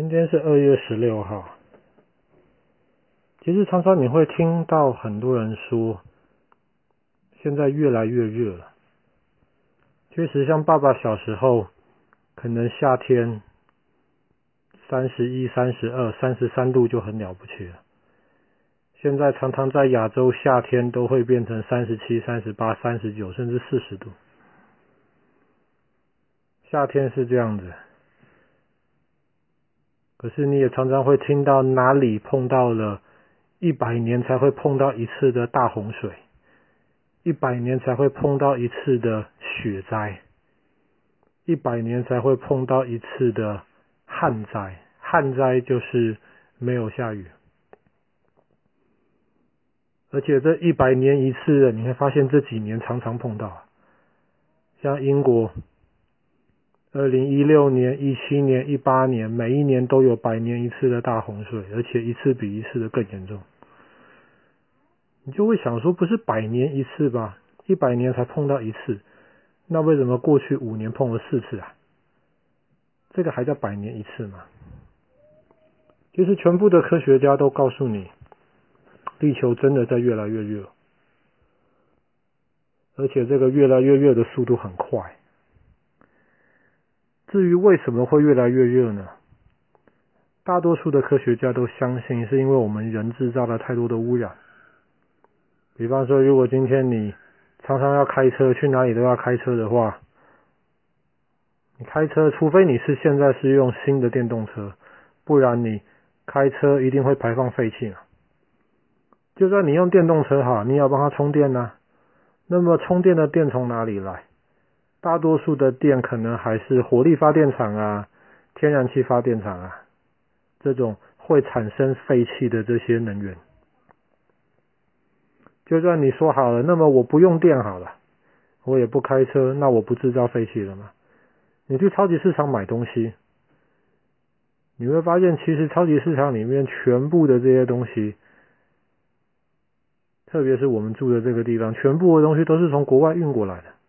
今天是二月十六号。其实常常你会听到很多人说，现在越来越热了。确实，像爸爸小时候，可能夏天三十一、三十二、三十三度就很了不起了。现在常常在亚洲夏天都会变成三十七、三十八、三十九，甚至四十度。夏天是这样子，可是你也常常会听到哪里碰到了一百年才会碰到一次的大洪水，一百年才会碰到一次的雪灾，一百年才会碰到一次的旱灾。旱灾就是没有下雨。而且这一百年一次的，你会发现这几年常常碰到，像英国，二零一六年、一七年、一八年，每一年都有百年一次的大洪水，而且一次比一次的更严重。你就会想说，不是百年一次吧？一百年才碰到一次，那为什么过去五年碰了四次啊？这个还叫百年一次吗？其实全部的科学家都告诉你。地球真的在越来越热，而且这个越来越热的速度很快。至于为什么会越来越热呢？大多数的科学家都相信是因为我们人制造了太多的污染。比方说，如果今天你常常要开车，去哪里都要开车的话，你开车，除非你是现在是用新的电动车，不然你开车一定会排放废气。就算你用电动车哈，你也要帮它充电呢。那么充电的电从哪里来？大多数的电可能还是火力发电厂啊、天然气发电厂啊，这种会产生废气的这些能源。就算你说好了，那么我不用电好了，我也不开车，那我不制造废气了吗？你去超级市场买东西，你会发现，其实超级市场里面全部的这些东西。特别是我们住的这个地方，全部的东西都是从国外运过来的。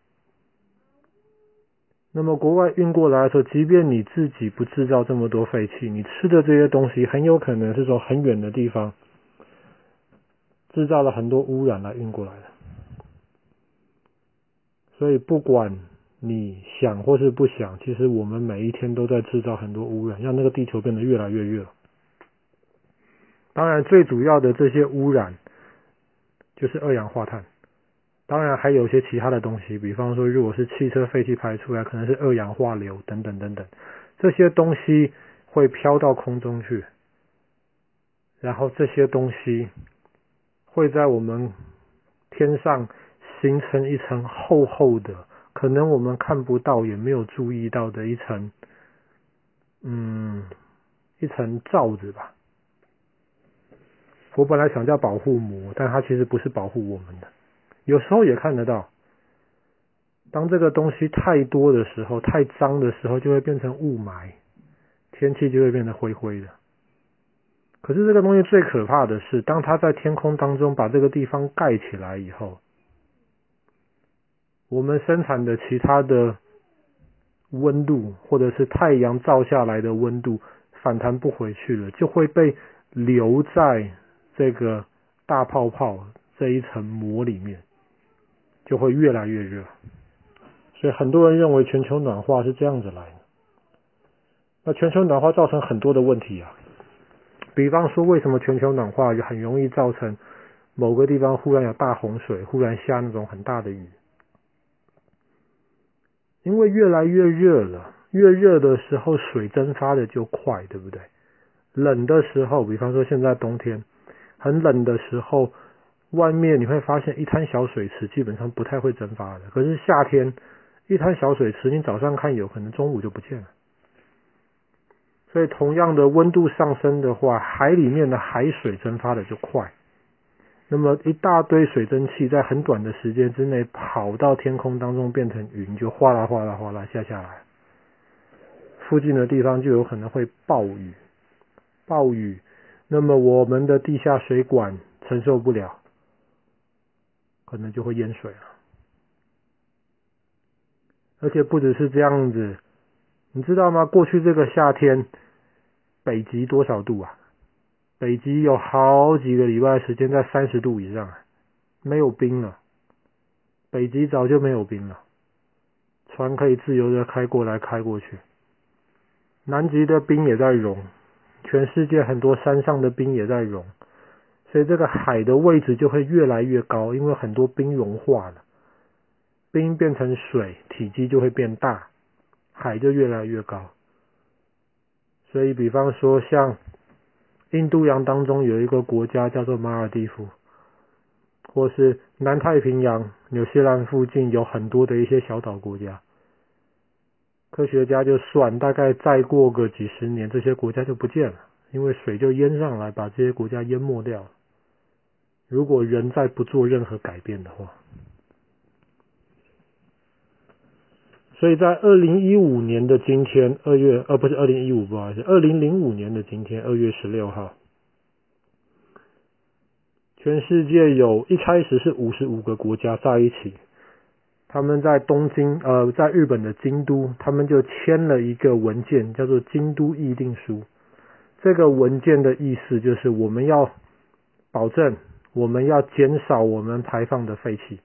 那么国外运过来的时候，即便你自己不制造这么多废气，你吃的这些东西很有可能是从很远的地方制造了很多污染来运过来的。所以不管你想或是不想，其实我们每一天都在制造很多污染，让那个地球变得越来越热。当然，最主要的这些污染。就是二氧化碳，当然还有一些其他的东西，比方说，如果是汽车废气排出来，可能是二氧化硫等等等等，这些东西会飘到空中去，然后这些东西会在我们天上形成一层厚厚的，可能我们看不到也没有注意到的一层，嗯，一层罩子吧。我本来想叫保护膜，但它其实不是保护我们的。有时候也看得到，当这个东西太多的时候，太脏的时候，就会变成雾霾，天气就会变得灰灰的。可是这个东西最可怕的是，当它在天空当中把这个地方盖起来以后，我们生产的其他的温度，或者是太阳照下来的温度反弹不回去了，就会被留在。这个大泡泡这一层膜里面就会越来越热，所以很多人认为全球暖化是这样子来的。那全球暖化造成很多的问题啊，比方说为什么全球暖化很容易造成某个地方忽然有大洪水，忽然下那种很大的雨？因为越来越热了，越热的时候水蒸发的就快，对不对？冷的时候，比方说现在冬天。很冷的时候，外面你会发现一滩小水池基本上不太会蒸发的。可是夏天，一滩小水池，你早上看有可能中午就不见了。所以同样的温度上升的话，海里面的海水蒸发的就快。那么一大堆水蒸气在很短的时间之内跑到天空当中变成云，就哗啦哗啦哗啦下下来。附近的地方就有可能会暴雨，暴雨。那么我们的地下水管承受不了，可能就会淹水了。而且不只是这样子，你知道吗？过去这个夏天，北极多少度啊？北极有好几个礼拜时间在三十度以上，没有冰了。北极早就没有冰了，船可以自由的开过来开过去。南极的冰也在融，全世界很多山上的冰也在融，所以这个海的位置就会越来越高，因为很多冰融化了，冰变成水，体积就会变大，海就越来越高。所以，比方说像。印度洋当中有一个国家叫做马尔地夫，或是南太平洋纽西兰附近有很多的一些小岛国家。科学家就算，大概再过个几十年，这些国家就不见了，因为水就淹上来，把这些国家淹没掉了。如果人再不做任何改变的话，所以在二零一五年的今天，二月，呃，不是二零一五，不好意思，二零零五年的今天，二月十六号，全世界有一开始是五十五个国家在一起，他们在东京，呃，在日本的京都，他们就签了一个文件，叫做《京都议定书》。这个文件的意思就是我们要保证，我们要减少我们排放的废气。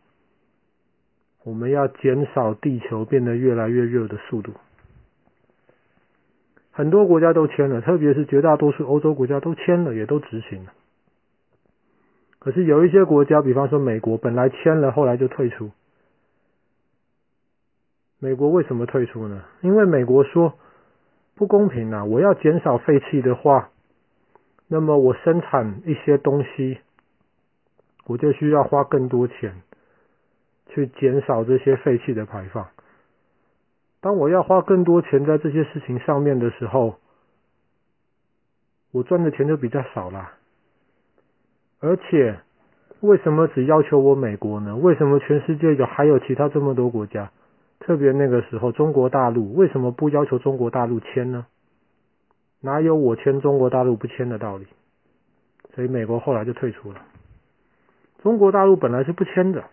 我们要减少地球变得越来越热的速度。很多国家都签了，特别是绝大多数欧洲国家都签了，也都执行了。可是有一些国家，比方说美国，本来签了，后来就退出。美国为什么退出呢？因为美国说不公平啊！我要减少废气的话，那么我生产一些东西，我就需要花更多钱。去减少这些废气的排放。当我要花更多钱在这些事情上面的时候，我赚的钱就比较少啦。而且，为什么只要求我美国呢？为什么全世界有还有其他这么多国家？特别那个时候，中国大陆为什么不要求中国大陆签呢？哪有我签中国大陆不签的道理？所以美国后来就退出了。中国大陆本来是不签的。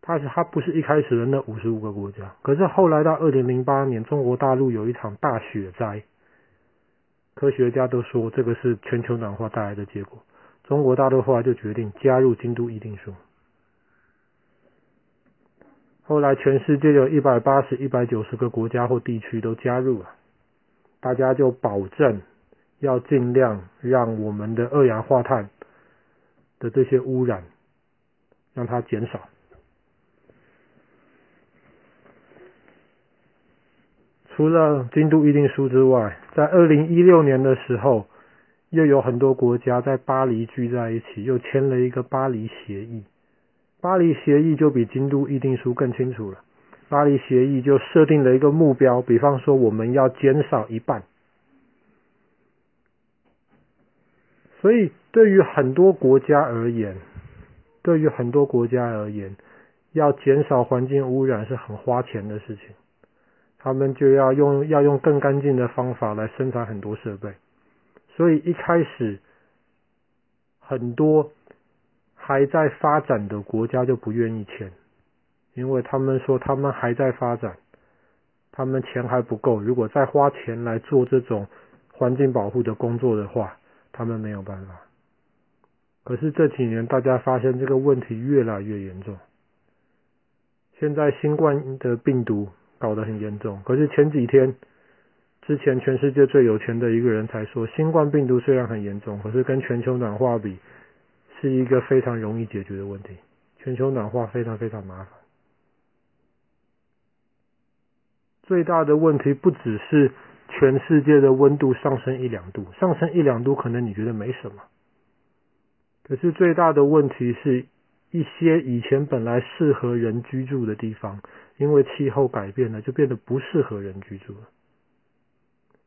它是它不是一开始的那五十五个国家，可是后来到二零零八年，中国大陆有一场大雪灾，科学家都说这个是全球暖化带来的结果。中国大陆后来就决定加入京都议定书。后来全世界有一百八十、一百九十个国家或地区都加入了，大家就保证要尽量让我们的二氧化碳的这些污染让它减少。除了京都议定书之外，在二零一六年的时候，又有很多国家在巴黎聚在一起，又签了一个巴黎协议。巴黎协议就比京都议定书更清楚了。巴黎协议就设定了一个目标，比方说我们要减少一半。所以对于很多国家而言，对于很多国家而言，要减少环境污染是很花钱的事情。他们就要用要用更干净的方法来生产很多设备，所以一开始很多还在发展的国家就不愿意签，因为他们说他们还在发展，他们钱还不够，如果再花钱来做这种环境保护的工作的话，他们没有办法。可是这几年大家发现这个问题越来越严重，现在新冠的病毒。搞得很严重，可是前几天之前，全世界最有钱的一个人才说，新冠病毒虽然很严重，可是跟全球暖化比，是一个非常容易解决的问题。全球暖化非常非常麻烦，最大的问题不只是全世界的温度上升一两度，上升一两度可能你觉得没什么，可是最大的问题是一些以前本来适合人居住的地方。因为气候改变了，就变得不适合人居住了。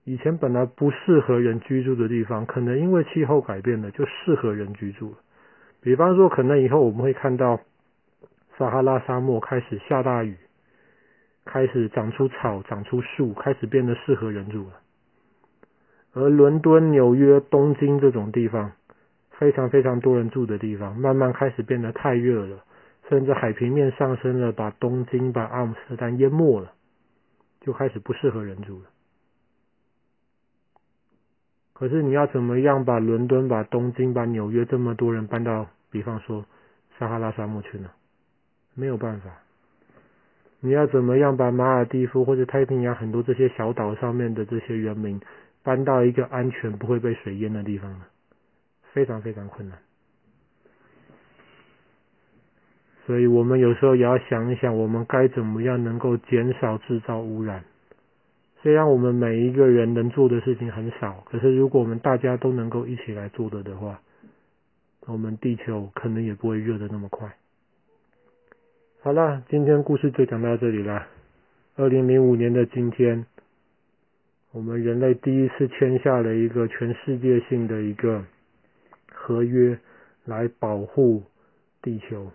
以前本来不适合人居住的地方，可能因为气候改变了，就适合人居住了。比方说，可能以后我们会看到撒哈拉沙漠开始下大雨，开始长出草、长出树，开始变得适合人住了。而伦敦、纽约、东京这种地方，非常非常多人住的地方，慢慢开始变得太热了。甚至海平面上升了，把东京、把阿姆斯特丹淹没了，就开始不适合人住了。可是你要怎么样把伦敦、把东京、把纽约这么多人搬到，比方说撒哈拉沙漠去呢？没有办法。你要怎么样把马尔地夫或者太平洋很多这些小岛上面的这些人民搬到一个安全不会被水淹的地方呢？非常非常困难。所以我们有时候也要想一想，我们该怎么样能够减少制造污染。虽然我们每一个人能做的事情很少，可是如果我们大家都能够一起来做的的话，我们地球可能也不会热得那么快。好了，今天故事就讲到这里了。二零零五年的今天，我们人类第一次签下了一个全世界性的一个合约，来保护地球，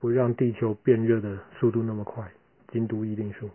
不让地球变热的速度那么快。京都议定书。